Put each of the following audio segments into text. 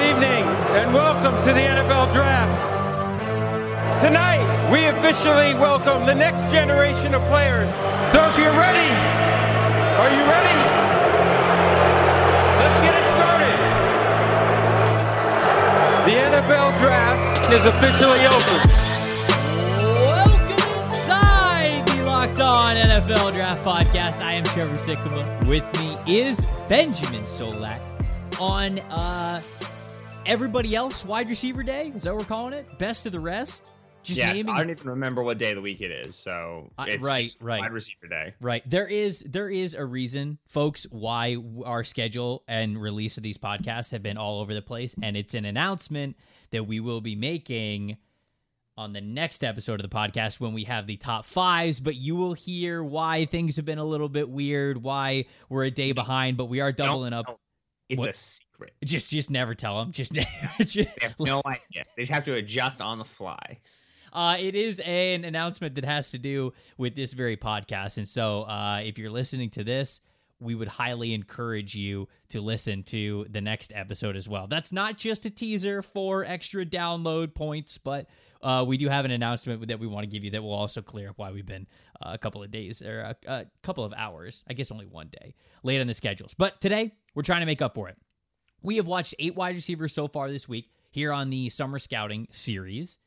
Good evening and welcome to the NFL Draft. Tonight, we officially welcome the next generation of players. So if you're ready, are you ready? Let's get it started. The NFL Draft is officially open. Welcome inside the Locked On NFL Draft Podcast. I am Trevor Sikkema. With me is Benjamin Solak on uh everybody else wide receiver day. Is that what we're calling it? Best of the rest. Just yes, naming I don't even remember what day of the week it is, so right, right. wide receiver day. Right. There is there is a reason, folks, why our schedule and release of these podcasts have been all over the place, and it's an announcement that we will be making on the next episode of the podcast when we have the top fives. But you will hear why things have been a little bit weird, why we're a day behind, but we are doubling up. It's What? a secret. Just just never tell them. Just, just They have no idea. They just have to adjust on the fly. Uh, it is an announcement that has to do with this very podcast. And so, uh, if you're listening to this, we would highly encourage you to listen to the next episode as well. That's not just a teaser for extra download points, but uh, we do have an announcement that we want to give you that will also clear up why we've been uh, a couple of days or a, a couple of hours, I guess only one day, late on the schedules. But today, we're trying to make up for it. We have watched eight wide receivers so far this week here on the Summer Scouting series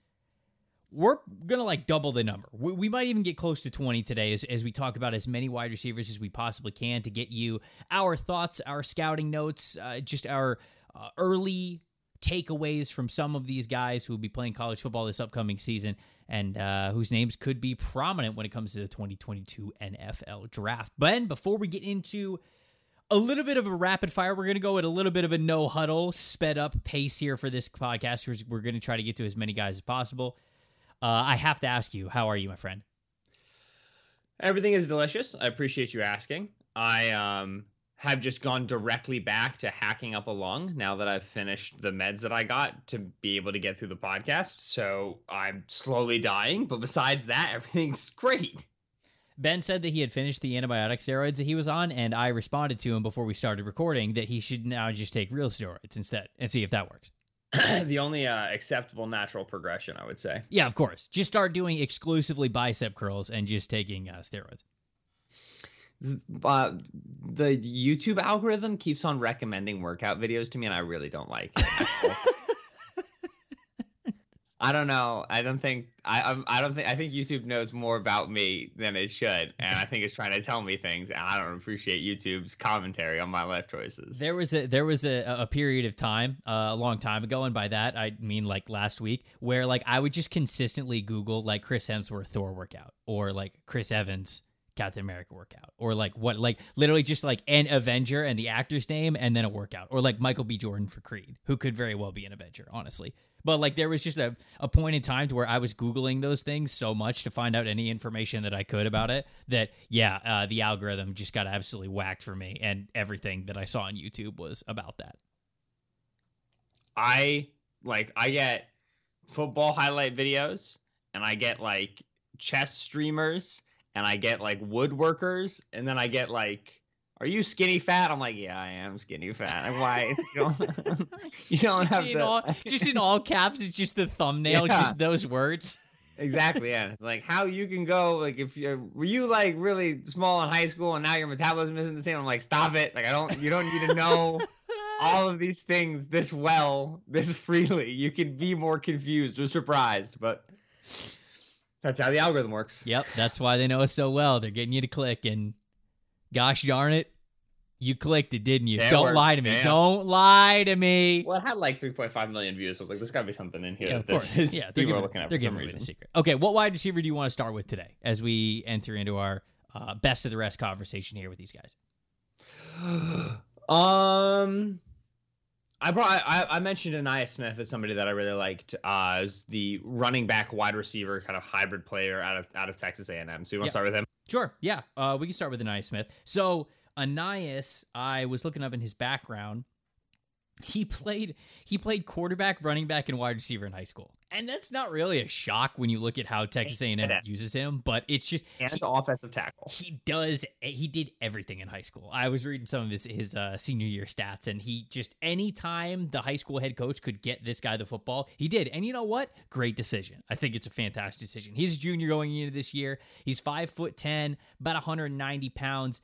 we're gonna like double the number. We, we might even get close to 20 today as, as we talk about as many wide receivers as we possibly can to get you our thoughts, our scouting notes, uh, just our uh, early takeaways from some of these guys who will be playing college football this upcoming season and uh, whose names could be prominent when it comes to the 2022 NFL draft. Ben, before we get into a little bit of a rapid fire. We're going to go at a little bit of a no huddle, sped up pace here for this podcast. We're, we're going to try to get to as many guys as possible. Uh, I have to ask you, how are you, my friend? Everything is delicious. I appreciate you asking. I um have just gone directly back to hacking up a lung now that I've finished the meds that I got to be able to get through the podcast. So I'm slowly dying, but besides that, everything's great. Ben said that he had finished the antibiotic steroids that he was on, and I responded to him before we started recording that he should now just take real steroids instead and see if that works. the only uh, acceptable natural progression, I would say. Yeah, of course. Just start doing exclusively bicep curls and just taking uh, steroids. uh, the YouTube algorithm keeps on recommending workout videos to me, and I really don't like it. I don't know. I don't think I. I'm, I don't think. I think YouTube knows more about me than it should, and I think it's trying to tell me things. And I don't appreciate YouTube's commentary on my life choices. There was a there was a, a period of time uh, a long time ago, and by that I mean like last week, where like I would just consistently Google like Chris Hemsworth Thor workout or like Chris Evans Captain America workout or like what like literally just like an Avenger and the actor's name and then a workout or like Michael B. Jordan for Creed, who could very well be an Avenger, honestly. But like there was just a, a point in time to where I was Googling those things so much to find out any information that I could about it that yeah, uh, the algorithm just got absolutely whacked for me and everything that I saw on YouTube was about that. I like. I get football highlight videos, and I get like chess streamers, and I get like woodworkers, and then I get like. Are you skinny fat? I'm like, yeah, I am skinny fat. And why? You don't, you don't just, have to. all, just in all caps, it's just the thumbnail, Yeah. just those words. exactly yeah like how you can go like if you were you like really small in high school and now your metabolism isn't the same i'm like stop it like i don't you don't need to know all of these things this well this freely you can be more confused or surprised but that's how the algorithm works Yep, that's why they know us so well. They're getting you to click, and gosh darn it, you clicked it, didn't you? It Don't worked. lie to me. Damn. Don't lie to me. well it had like 3.5 million views so i was like there's gotta be something in here Yeah, of course. Yeah, they're people are giving, looking at they're for giving away the reason secret. Okay, what wide receiver do you want to start with today as we enter into our uh, best of the rest conversation here with these guys? um I brought I, I mentioned Ainias Smith as somebody that I really liked uh, as the running back wide receiver kind of hybrid player out of out of Texas A&M. So you want to Yeah. start with him? Sure. Yeah. Uh, we can start with Ainias Smith. So Ainias, I was looking up in his background. He played he played quarterback, running back, and wide receiver in high school, and that's not really a shock when you look at how Texas A&M uses him. But it's just and he, offensive tackle. He does. He did everything in high school. I was reading some of his his uh, senior year stats, and he just anytime the high school head coach could get this guy the football, he did. And you know what? Great decision. I think it's a fantastic decision. He's a junior going into this year. He's five foot ten, about 190 pounds.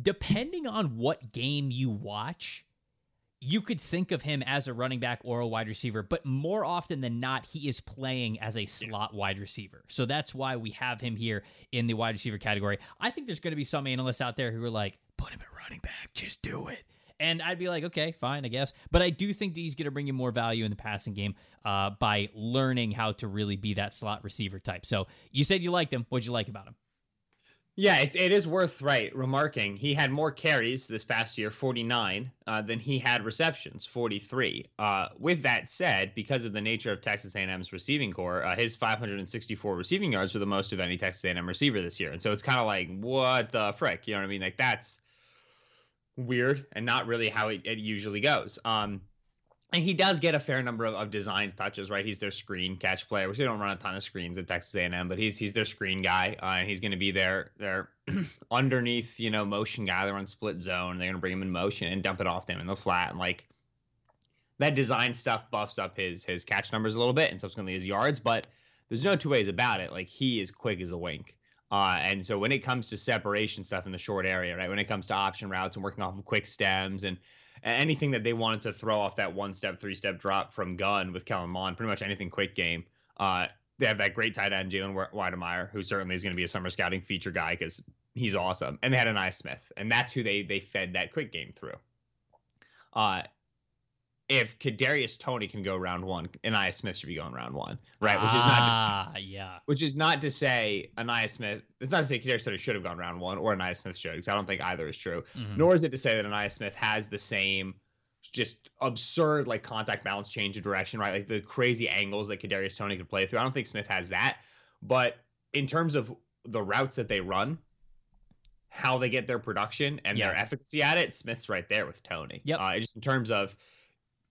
Depending on what game you watch you could think of him as a running back or a wide receiver, but more often than not, he is playing as a slot wide receiver. So that's why we have him here in the wide receiver category. I think there's going to be some analysts out there who are like, put him at running back, just do it. And I'd be like, okay, fine, I guess. But I do think that he's going to bring you more value in the passing game uh, by learning how to really be that slot receiver type. So you said you liked him. What'd you like about him? Yeah, it, it is worth right remarking he had more carries this past year, 49, uh, than he had receptions, 43. Uh, with that said, because of the nature of Texas A&M's receiving corps, uh, his 564 receiving yards were the most of any Texas A&M receiver this year, and so it's kind of like what the frick, you know what I mean? Like that's weird and not really how it, it usually goes. Um, and he does get a fair number of, of design touches, right? He's their screen catch player, which they don't run a ton of screens at Texas A&M, but he's he's their screen guy, uh, and he's going to be their their underneath, you know, motion guy. They run split zone. They're going to bring him in motion and dump it off to him in the flat, and like that design stuff buffs up his his catch numbers a little bit, and subsequently his yards. But there's no two ways about it. Like he is quick as a wink. Uh, and so when it comes to separation stuff in the short area, right? When it comes to option routes and working off of quick stems and anything that they wanted to throw off that one step, three step drop from gun with Kellen Mond, pretty much anything quick game. Uh, they have that great tight end, Jalen Wydermyer, who certainly is going to be a summer scouting feature guy because he's awesome. And they had Ainias Smith, and that's who they they fed that quick game through. Uh, if Kadarius Toney can go round one, Ainias Smith should be going round one, right? Which is not ah, yeah. Which is not to say Ainias Smith. It's not to say Kadarius Toney should have gone round one or Ainias Smith should, because I don't think either is true. Mm-hmm. Nor is it to say that Ainias Smith has the same just absurd like contact balance change of direction, right? Like the crazy angles that Kadarius Toney could play through. I don't think Smith has that, but in terms of the routes that they run, how they get their production and yeah. their efficacy at it, Smith's right there with Toney. Yep. Uh, just in terms of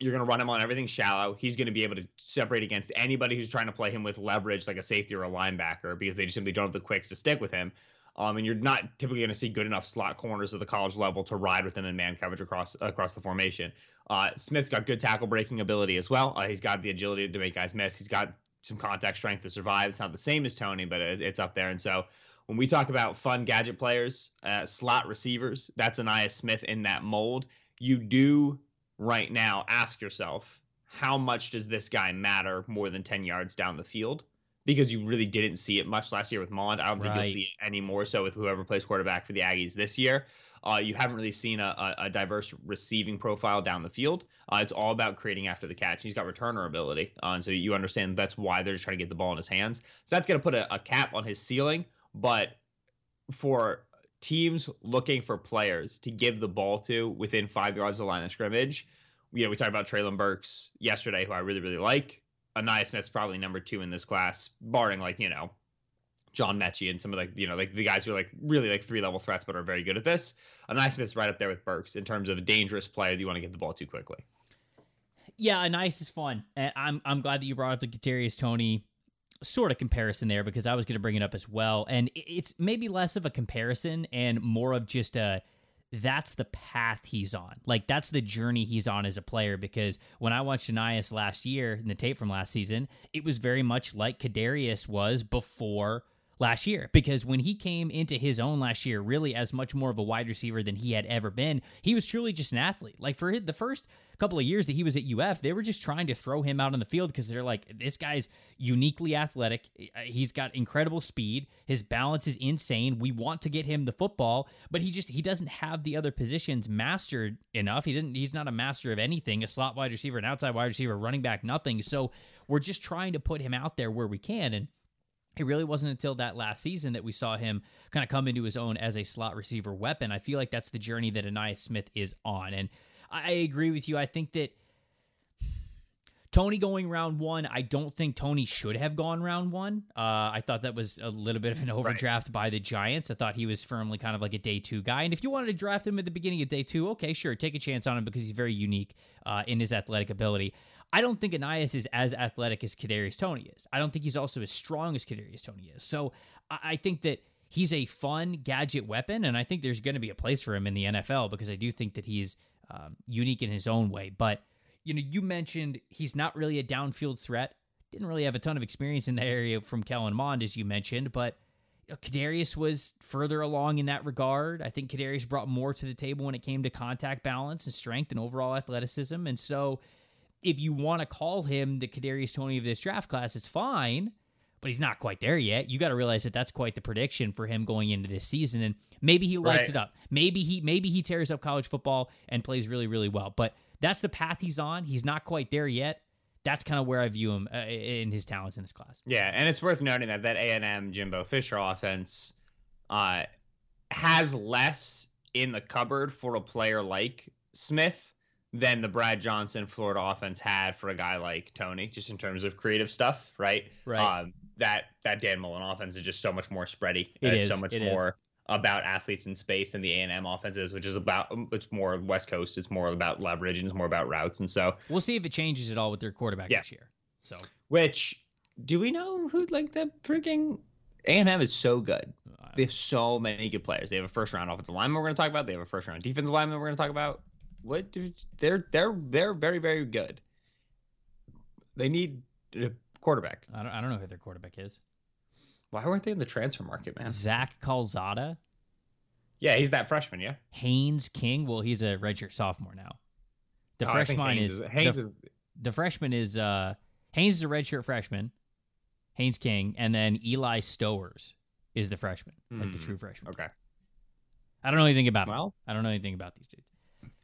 you're going to run him on everything shallow. He's going to be able to separate against anybody who's trying to play him with leverage, like a safety or a linebacker, because they just simply don't have the quicks to stick with him. Um, and you're not typically going to see good enough slot corners at the college level to ride with them in man coverage across across the formation. Uh, Smith's got good tackle breaking ability as well. Uh, he's got the agility to make guys miss. He's got some contact strength to survive. It's not the same as Toney, but it, it's up there. And so when we talk about fun gadget players, uh, slot receivers, that's Ainias Smith in that mold. You do right now, ask yourself, how much does this guy matter more than 10 yards down the field? Because you really didn't see it much last year with Mond. I don't think right. you'll see it any more so with whoever plays quarterback for the Aggies this year. Uh, you haven't really seen a, a, a, diverse receiving profile down the field. Uh, it's all about creating after the catch. He's got returner ability, uh, and so you understand that's why they're just trying to get the ball in his hands. So that's going to put a, a cap on his ceiling. But for teams looking for players to give the ball to within five yards of the line of scrimmage. You know, we talked about Treylon Burks yesterday, who I really, really like. Ainias Smith's probably number two in this class, barring like, you know, John Metchie and some of like, you know, like the guys who are like really like three level threats but are very good at this. Ainias Smith's right up there with Burks in terms of a dangerous player that you want to get the ball to quickly. Yeah, Ainias is fun. And I'm I'm glad that you brought up the Kadarius Toney sort of comparison there because I was going to bring it up as well. And it's maybe less of a comparison and more of just a that's the path he's on. Like that's the journey he's on as a player. Because when I watched Ainias last year in the tape from last season, it was very much like Kadarius was before last year. Because when he came into his own last year, really as much more of a wide receiver than he had ever been, he was truly just an athlete. Like for the first couple of years that he was at UF, they were just trying to throw him out on the field because they're like, this guy's uniquely athletic. Uh, he's got incredible speed. His balance is insane. We want to get him the football, but he just he doesn't have the other positions mastered enough. He didn't. He's not a master of anything. A slot wide receiver, an outside wide receiver, running back, nothing. So we're just trying to put him out there where we can and. It really wasn't until that last season that we saw him kind of come into his own as a slot receiver weapon. I feel like that's the journey that Ainias Smith is on. And I agree with you. I think that Toney going round one, I don't think Toney should have gone round one. Uh, I thought that was a little bit of an overdraft right. by the Giants. I thought he was firmly kind of like a day two guy. And if you wanted to draft him at the beginning of day two, okay, sure, take a chance on him because he's very unique uh, in his athletic ability. I don't think Ainias is as athletic as Kadarius Toney is. I don't think he's also as strong as Kadarius Toney is. So I, I think that he's a fun gadget weapon, and I think there's going to be a place for him in the NFL because I do think that he's um, unique in his own way. But you know, you mentioned he's not really a downfield threat. Didn't really have a ton of experience in that area from Kellen Mond, as you mentioned, but you know, Kadarius was further along in that regard. I think Kadarius brought more to the table when it came to contact balance and strength and overall athleticism. And so, if you want to call him the Kadarius Toney of this draft class, it's fine but he's not quite there yet. You got to realize that that's quite the prediction for him going into this season, and maybe he lights right. it up. Maybe he maybe he tears up college football and plays really really well. But that's the path he's on. He's not quite there yet. That's kind of where I view him uh, in his talents in this class. Yeah, and it's worth noting that that A and M Jimbo Fisher offense uh, has less in the cupboard for a player like Smith than the Brad Johnson Florida offense had for a guy like Toney, just in terms of creative stuff, right? Right. Um, that that Dan Mullen offense is just so much more spready. It is so much it more is. about athletes in space than the A and M offenses, which is about it's more West Coast. It's more about leverage and it's more about routes. And so we'll see if it changes at all with their quarterback yeah. this year. So which do we know who like the freaking A and M is so good. They have so many good players. They have a first round offensive lineman we're going to talk about. They have a first round defensive lineman we're going to talk about. What do they're they're they're very very good. They need quarterback. I don't I don't know who their quarterback is. Why weren't they in the transfer market, man? Zach Calzada. Yeah, he's that freshman. Yeah. Haynes King. Well, he's a redshirt sophomore now. The oh, freshman is, is Haynes the, is the freshman is uh Haynes is a redshirt freshman. Haynes King, and then Eli Stowers is the freshman, mm, like the hmm, true freshman. Okay. I don't know anything about well, them. I don't know anything about these dudes.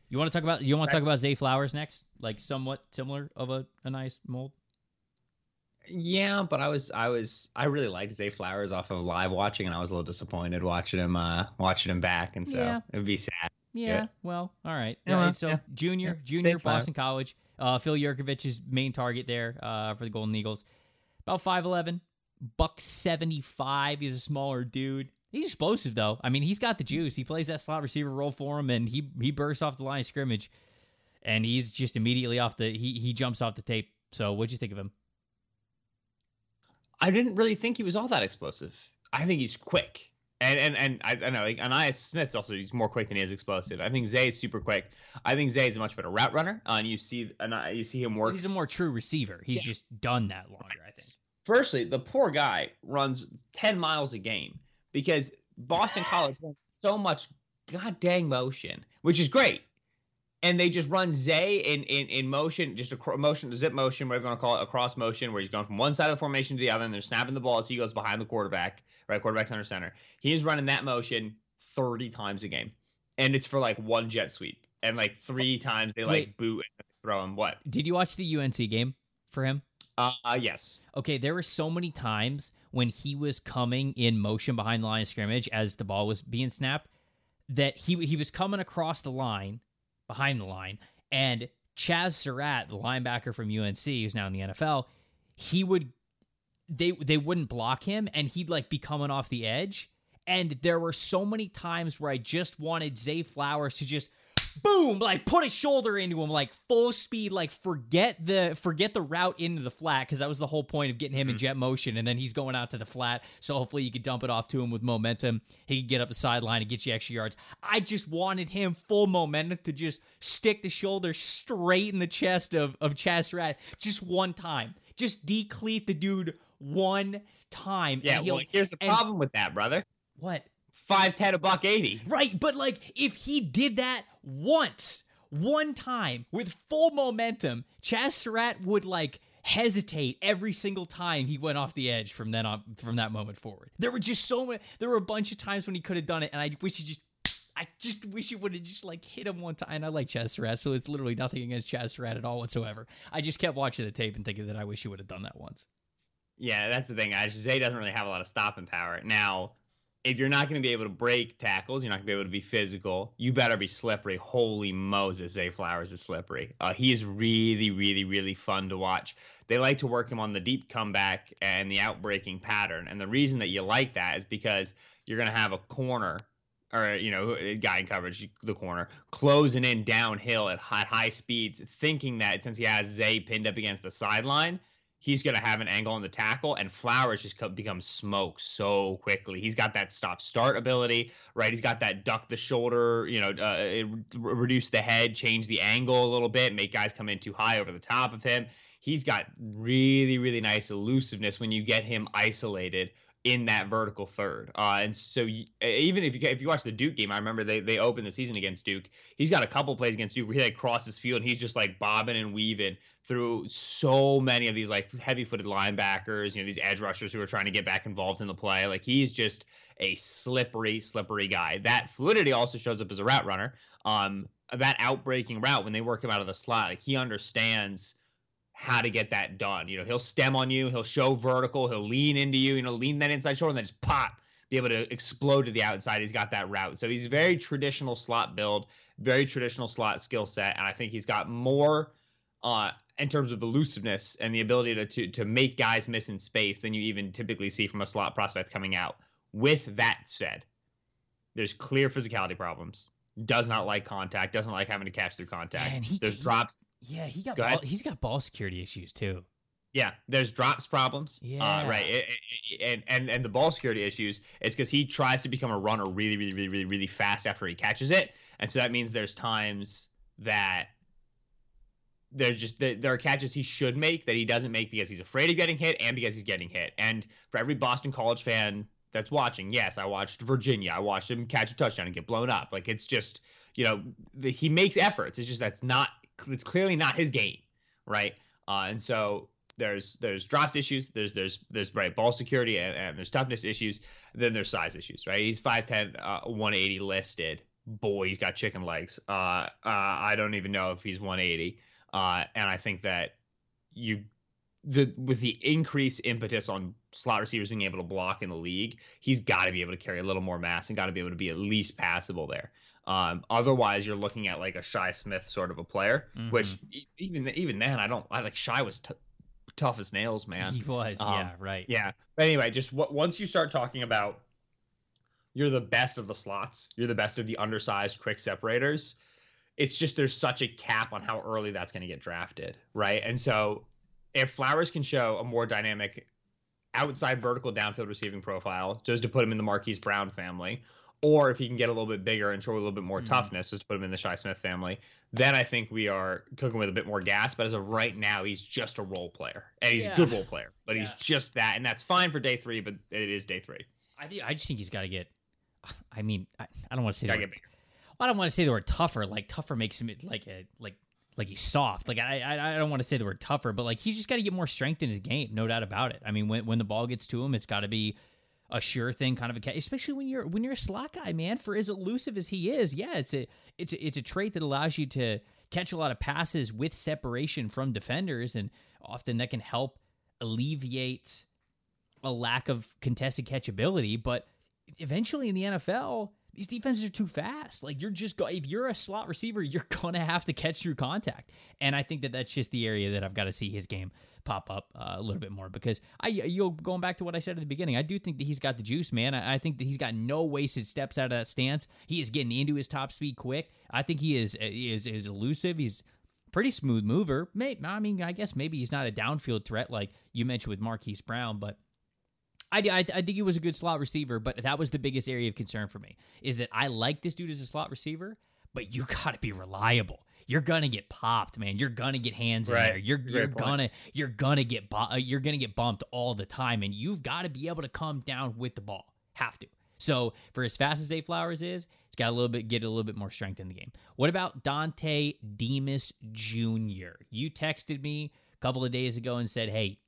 You want to talk about you want to talk about Zay Flowers next? Like somewhat similar of a, a nice mold. Yeah, but I was I was I really liked Zay Flowers off of live watching, and I was a little disappointed watching him uh watching him back, and so yeah. it'd be sad. Yeah, yeah. well, all right. Yeah, right, so yeah. junior, junior, Boston College. Uh, Phil Jurkovec's main target there uh, for the Golden Eagles. About 5'11", buck 75. He's a smaller dude. He's explosive though. I mean, he's got the juice. He plays that slot receiver role for him, and he he bursts off the line of scrimmage, and he's just immediately off the he he jumps off the tape. So, what'd you think of him? I didn't really think he was all that explosive. I think he's quick. And and and I, I know like Ainias Smith's also he's more quick than he is explosive. I think Zay is super quick. I think Zay is a much better route runner. Uh, and you see and I you see him work. He's a more true receiver. He's yeah. just done that longer. I think. Firstly, the poor guy runs ten miles a game because Boston College so much god dang motion, which is great and they just run Zay in in, in motion, just a motion, zip motion, whatever you want to call it, a cross motion, where he's going from one side of the formation to the other, and they're snapping the ball as he goes behind the quarterback, right? Quarterback center center. He is running that motion 30 times a game, and it's for like one jet sweep, and like three times they like Wait, boot and throw him. What? Did you watch the UNC game for him? Uh, uh, yes. Okay, there were so many times when he was coming in motion behind the line of scrimmage as the ball was being snapped that he he was coming across the line behind the line. And Chazz Surratt, the linebacker from UNC, who's now in the NFL, he would they they wouldn't block him and he'd like be coming off the edge. And there were so many times where I just wanted Zay Flowers to just boom, like put a shoulder into him, like full speed, like forget the forget the route into the flat because that was the whole point of getting him mm-hmm. in jet motion, and then he's going out to the flat. So hopefully you could dump it off to him with momentum. He could get up the sideline and get you extra yards. I just wanted him full momentum to just stick the shoulder straight in the chest of of Chazz Surratt just one time, just decleat the dude one time. Yeah, well, here's the problem with that, brother. What? five ten a buck eighty. Right, but like if he did that once, one time with full momentum, Chazz Surratt would like hesitate every single time he went off the edge from then on from that moment forward. There were just so many there were a bunch of times when he could have done it and I wish he just I just wish he would have just like hit him one time. And I like Chazz Surratt, so it's literally nothing against Chazz Surratt at all whatsoever. I just kept watching the tape and thinking that I wish he would have done that once. Yeah, that's the thing. Zay doesn't really have a lot of stopping power. Now, if you're not going to be able to break tackles, you're not going to be able to be physical. You better be slippery. Holy Moses, Zay Flowers is slippery. Uh, he is really, really, really fun to watch. They like to work him on the deep comeback and the outbreaking pattern. And the reason that you like that is because you're going to have a corner or you know guy in coverage the corner closing in downhill at high, high speeds thinking that since he has zay pinned up against the sideline he's going to have an angle on the tackle, and Flowers just becomes smoke so quickly. He's got that stop start ability, right? He's got that duck the shoulder, you know, uh, reduce the head, change the angle a little bit, make guys come in too high over the top of him. He's got really, really nice elusiveness when you get him isolated in that vertical third. Uh, and so you, even if you if you watch the Duke game, I remember they they opened the season against Duke. He's got a couple plays against Duke where he like crosses field and he's just like bobbing and weaving through so many of these like heavy-footed linebackers, you know, these edge rushers who are trying to get back involved in the play. Like he's just a slippery, slippery guy. That fluidity also shows up as a route runner. Um, that outbreaking route when they work him out of the slot, like he understands how to get that done. You know, he'll stem on you, he'll show vertical, he'll lean into you, you know, lean that inside shoulder and then just pop, be able to explode to the outside. He's got that route. So he's very traditional slot build, very traditional slot skill set. And I think he's got more uh, in terms of elusiveness and the ability to, to to make guys miss in space than you even typically see from a slot prospect coming out. With that said, there's clear physicality problems. Does not like contact. Doesn't like having to catch through contact. Man, he, there's drops. Yeah, he got Go ball, he's got ball security issues too. Yeah, there's drops problems. Uh, yeah, uh, right. It, it, and and and the ball security issues. It's because he tries to become a runner really, really, really, really, really fast after he catches it, and so that means there's times that there's just there are catches he should make that he doesn't make because he's afraid of getting hit and because he's getting hit. And for every Boston College fan that's watching, yes, I watched Virginia. I watched him catch a touchdown and get blown up. Like it's just you know the, he makes efforts. It's just that's not it's clearly not his game, right? Uh, and so there's there's drops issues, there's there's there's right ball security and, and there's toughness issues, then there's size issues, right? He's 5'10, uh, 180 listed. Boy, he's got chicken legs. Uh, uh, I don't even know if he's 180. Uh, and I think that you the with the increased impetus on slot receivers being able to block in the league, he's got to be able to carry a little more mass and got to be able to be at least passable there. Um, otherwise, you're looking at like a Shi Smith sort of a player, mm-hmm. which even even then, I don't. I like Shi was t- tough as nails, man. He was, um, yeah, right, yeah. But anyway, just w- once you start talking about you're the best of the slots, you're the best of the undersized quick separators. It's just there's such a cap on how early that's going to get drafted, right? And so if Flowers can show a more dynamic outside vertical downfield receiving profile, just to put him in the Marquise Brown family, or if he can get a little bit bigger and show a little bit more mm-hmm. toughness, just to put him in the Shi Smith family, then I think we are cooking with a bit more gas. But as of right now, he's just a role player, and he's yeah. a good role player, but yeah. he's just that, and that's fine for day three. But it is day three. I think I just think he's got to get. I mean, I, I don't want to say that. I don't want to say the word tougher. Like tougher makes him like a like like he's soft. Like I I, I don't want to say the word tougher, but like he's just got to get more strength in his game, no doubt about it. I mean, when when the ball gets to him, it's got to be a sure thing kind of a catch, especially when you're when you're a slot guy, man. For as elusive as he is, yeah, it's a it's a, it's a trait that allows you to catch a lot of passes with separation from defenders, and often that can help alleviate a lack of contested catchability. But eventually in the NFL, these defenses are too fast. Like you're just go if you're a slot receiver, you're gonna have to catch through contact. And I think that that's just the area that I've got to see his game pop up uh, a little bit more because I you know, going back to what I said at the beginning, I do think that he's got the juice, man. I, I, think that he's got no wasted steps out of that stance. He is getting into his top speed quick. I think he is is is elusive. He's pretty smooth mover. May, I mean, I guess maybe he's not a downfield threat like you mentioned with Marquise Brown, but I, I, I, think he was a good slot receiver, but that was the biggest area of concern for me is that I like this dude as a slot receiver, but you got to be reliable. You're gonna get popped, man. You're gonna get hands right. in there. You're you're gonna you're gonna get bu- uh, you're gonna get bumped all the time, and you've got to be able to come down with the ball. Have to. So for as fast as Zay Flowers is, he's got a little bit get a little bit more strength in the game. What about Dontay Demus Jr.? You texted me a couple of days ago and said, "Hey,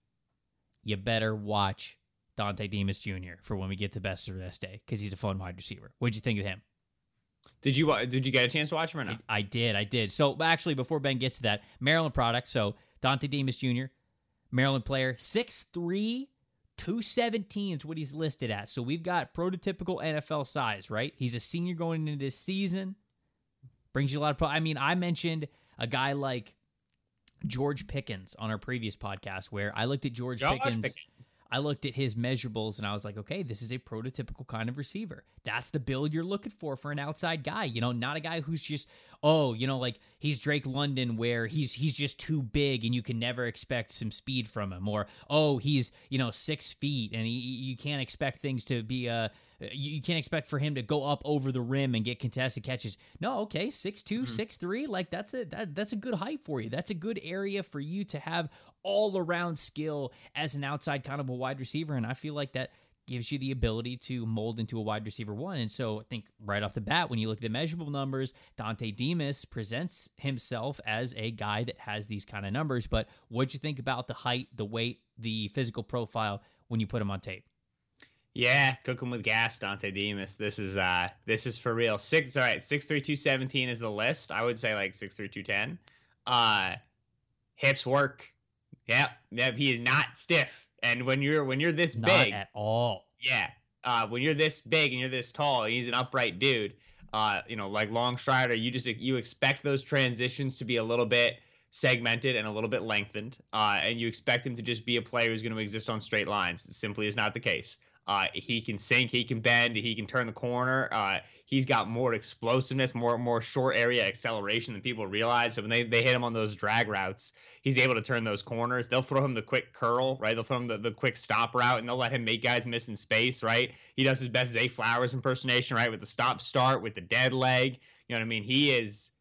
you better watch Dontay Demus Jr. for when we get to best of this day because he's a fun wide receiver. What'd you think of him? Did you did you get a chance to watch him or not? I, I did, I did. So actually, before Ben gets to that, Maryland product. So Dontay Demus Jr., Maryland player, 6'3", 217 is what he's listed at. So we've got prototypical NFL size, right? He's a senior going into this season. Brings you a lot of pro. I mean, I mentioned a guy like George Pickens on our previous podcast where I looked at George, George Pickens. Pickens. I looked at his measurables and I was like, okay, this is a prototypical kind of receiver. That's the build you're looking for for an outside guy. You know, not a guy who's just, oh, you know, like he's Drake London where he's he's just too big and you can never expect some speed from him, or oh, he's you know six feet and he, you can't expect things to be uh you, can't expect for him to go up over the rim and get contested catches. No, okay, six two, six three, like that's a that, that's a good height for you. That's a good area for you to have all around skill as an outside kind of a wide receiver. And I feel like that gives you the ability to mold into a wide receiver one. And so I think right off the bat, when you look at the measurable numbers, Dontay Demus presents himself as a guy that has these kind of numbers. But what'd you think about the height, the weight, the physical profile when you put him on tape? Yeah, cooking with gas, Dontay Demus. This is uh this is for real. Six all right, six three two seventeen is the list. I would say like six three two ten. Uh hips work. Yep. Yep. He is not stiff. And when you're when you're this Not big, at all. yeah. Uh when you're this big and you're this tall, he's an upright dude. Uh, you know, like long strider, you just you expect those transitions to be a little bit segmented and a little bit lengthened. Uh, and you expect him to just be a player who's going to exist on straight lines. It simply is not the case. Uh, he can sink, he can bend, he can turn the corner. Uh, he's got more explosiveness, more more short area acceleration than people realize. So when they, they hit him on those drag routes, he's able to turn those corners. They'll throw him the quick curl, right? They'll throw him the, the quick stop route, and they'll let him make guys miss in space, right? He does his best Zay Flowers impersonation, right? With the stop start, with the dead leg. You know what I mean? He is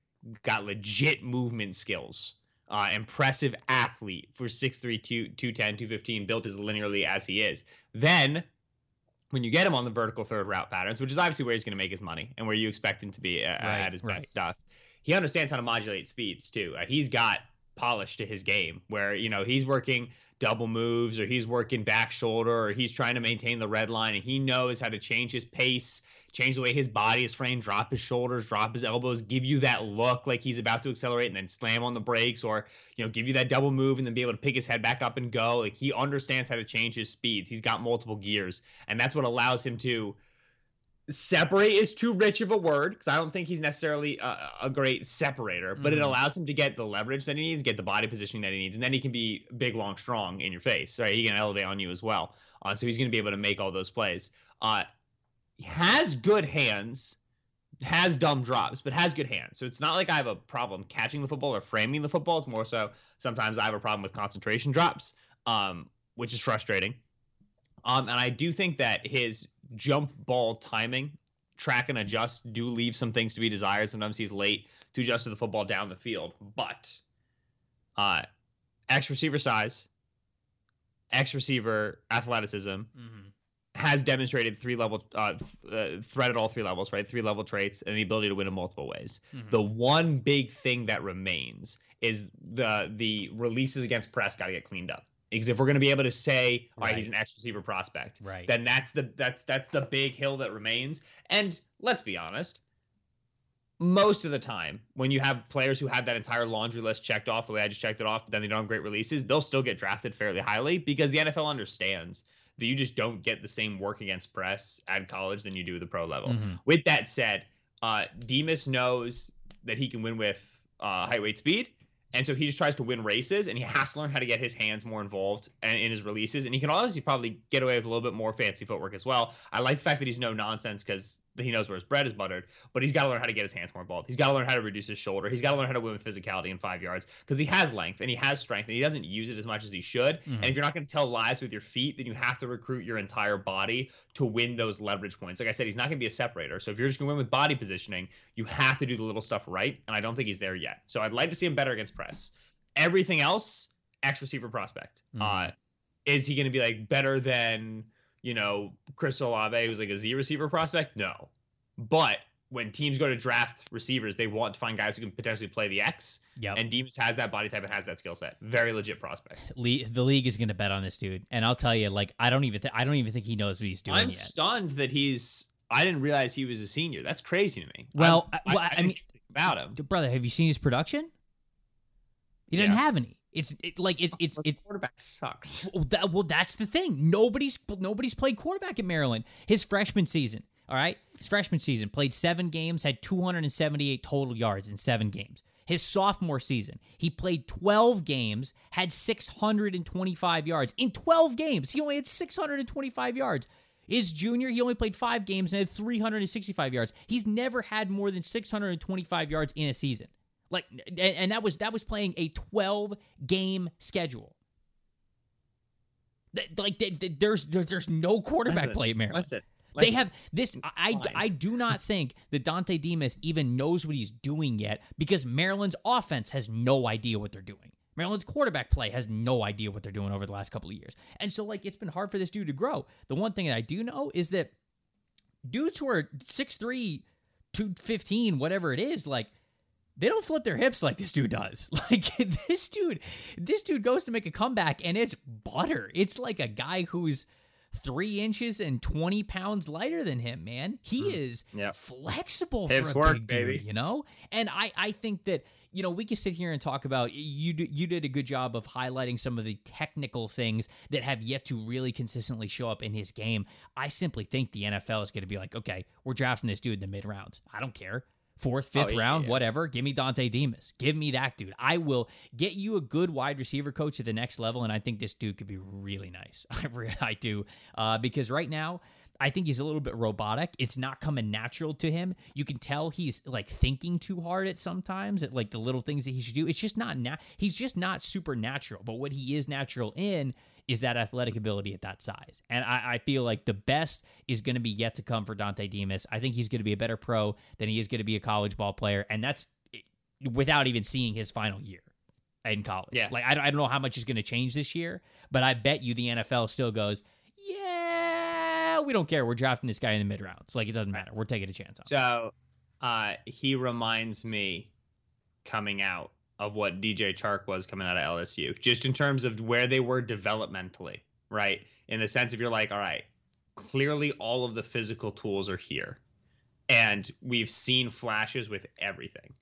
got legit movement skills. Uh, impressive athlete for 6'3", 210, 215, built as linearly as he is. Then when you get him on the vertical third route patterns, which is obviously where he's going to make his money and where you expect him to be uh, Right, at his right. best stuff, he understands how to modulate speeds too. Uh, he's got polish to his game where you know he's working double moves or he's working back shoulder or he's trying to maintain the red line and he knows how to change his pace change the way his body is framed drop his shoulders drop his elbows give you that look like he's about to accelerate and then slam on the brakes or you know give you that double move and then be able to pick his head back up and go. Like he understands how to change his speeds. He's got multiple gears and that's what allows him to separate is too rich of a word because I don't think he's necessarily a, a great separator, but it Mhm. allows him to get the leverage that he needs, get the body positioning that he needs, and then he can be big, long, strong in your face. Right? He can elevate on you as well. Uh, so he's going to be able to make all those plays. Uh, has good hands, has dumb drops, but has good hands. So it's not like I have a problem catching the football or framing the football. It's more so sometimes I have a problem with concentration drops, um, which is frustrating. Um, and I do think that his jump ball timing, track and adjust do leave some things to be desired. Sometimes he's late to adjust to the football down the field. But uh X receiver size, X receiver athleticism Mm-hmm. has demonstrated three level uh, th- uh threat at all three levels, right? Three level traits and the ability to win in multiple ways. Mhm. The one big thing that remains is the the releases against press got to get cleaned up. Because if we're going to be able to say, all right, he's an X receiver prospect, Right. then that's the that's that's the big hill that remains. And let's be honest, most of the time when you have players who have that entire laundry list checked off the way I just checked it off, but then they don't have great releases, they'll still get drafted fairly highly because the NFL understands that you just don't get the same work against press at college than you do at the pro level. Mhm. With that said, uh, Demus knows that he can win with uh, height, weight, speed. And so he just tries to win races, and he has to learn how to get his hands more involved and in his releases. And he can obviously probably get away with a little bit more fancy footwork as well. I like the fact that he's no nonsense because he knows where his bread is buttered. But he's got to learn how to get his hands more involved. He's got to learn how to reduce his shoulder. He's got to learn how to win with physicality in five yards because he has length and he has strength, and he doesn't use it as much as he should. Mhm. And if you're not going to tell lies with your feet, then you have to recruit your entire body to win those leverage points. Like I said, he's not going to be a separator. So if you're just going to win with body positioning, you have to do the little stuff right. And I don't think he's there yet. So I'd like to see him better against press. Everything else, X receiver prospect. Mhm. Uh, is he going to be like better than you know Chris Olave, who's like a Z receiver prospect? No, but when teams go to draft receivers, they want to find guys who can potentially play the X. Yep. And Demus has that body type and has that skill set. Very legit prospect. Le- the league is going to bet on this dude, and I'll tell you, like, I don't even, th- I don't even think he knows what he's doing I'm yet. stunned that he's. I didn't realize he was a senior. That's crazy to me. Well, I'm- I- well, I didn't mean- about him. brother, have you seen his production? He didn't Yeah. have any. It's it, like it's it's it's quarterback sucks. well, that, well, that's the thing. Nobody's nobody's played quarterback at Maryland. His freshman season, all right, his freshman season played seven games, had 278 total yards in seven games. His sophomore season, he played 12 games, had 625 yards in 12 games. He only had 625 yards. His junior, he only played five games and had 365 yards. He's never had more than 625 yards in a season. Like, and, and that was that was playing a 12 game schedule. Like, th- th- there's there- there's no quarterback Listen, play at Maryland. Listen, They have this. I, I. I do not think that Dontay Demus even knows what he's doing yet because Maryland's offense has no idea what they're doing. Maryland's quarterback play has no idea what they're doing over the last couple of years. And so, like, it's been hard for this dude to grow. The one thing that I do know is that dudes who are 6'3, 215, whatever it is, like, they don't flip their hips like this dude does. Like this dude, this dude goes to make a comeback and it's butter. It's like a guy who's three inches and 20 pounds lighter than him, man. He hmm. is Yep. flexible Hips for a work, big baby. dude, you know? And I, I think that, you know, we can sit here and talk about you you did a good job of highlighting some of the technical things that have yet to really consistently show up in his game. I simply think the NFL is going to be like, okay, we're drafting this dude in the mid rounds. I don't care. Fourth, fifth Oh, yeah, round, yeah. whatever. Give me Dontay Demus. Give me that dude. I will get you a good wide receiver coach at the next level, and I think this dude could be really nice. I really, I do, uh, because right now I think he's a little bit robotic. It's not coming natural to him. You can tell he's like thinking too hard at sometimes at like the little things that he should do. It's just not na- he's just not supernatural. But what he is natural in is that athletic ability at that size. And I, I feel like the best is going to be yet to come for Dontay Demus. I think he's going to be a better pro than he is going to be a college ball player. And that's without even seeing his final year in college. Yeah. Like, I, don't- I don't know how much is going to change this year, but I bet you the NFL still goes, yeah, we don't care. We're drafting this guy in the mid rounds. Like, it doesn't matter. We're taking a chance on. So, uh, he reminds me coming out of what DJ Chark was coming out of LSU, just in terms of where they were developmentally, right? In the sense of you're like, all right, clearly all of the physical tools are here, and we've seen flashes with everything,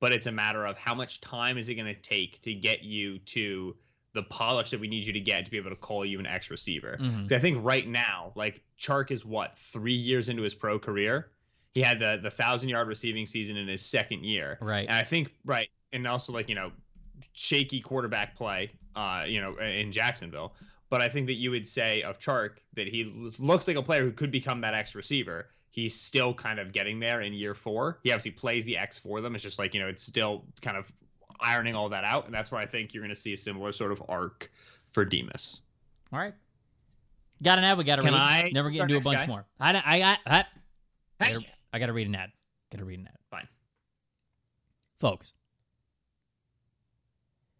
but it's a matter of how much time is it going to take to get you to the polish that we need you to get to be able to call you an X receiver. Mhm. So I think right now, like Chark is what three years into his pro career. He had the the thousand yard receiving season in his second year, Right. and I think right, and also like you know, shaky quarterback play, uh, you know, in Jacksonville. But I think that you would say of Chark that he looks like a player who could become that X receiver. He's still kind of getting there in year four. He obviously plays the X for them. It's just like you know, it's still kind of ironing all that out, and that's where I think you're going to see a similar sort of arc for Demus. All right. Got an ad. We got to read. I Then we're take getting to a bunch guy? more. I, I, I, I, Hey, I got to read an ad. Got to read an ad. Fine. Folks,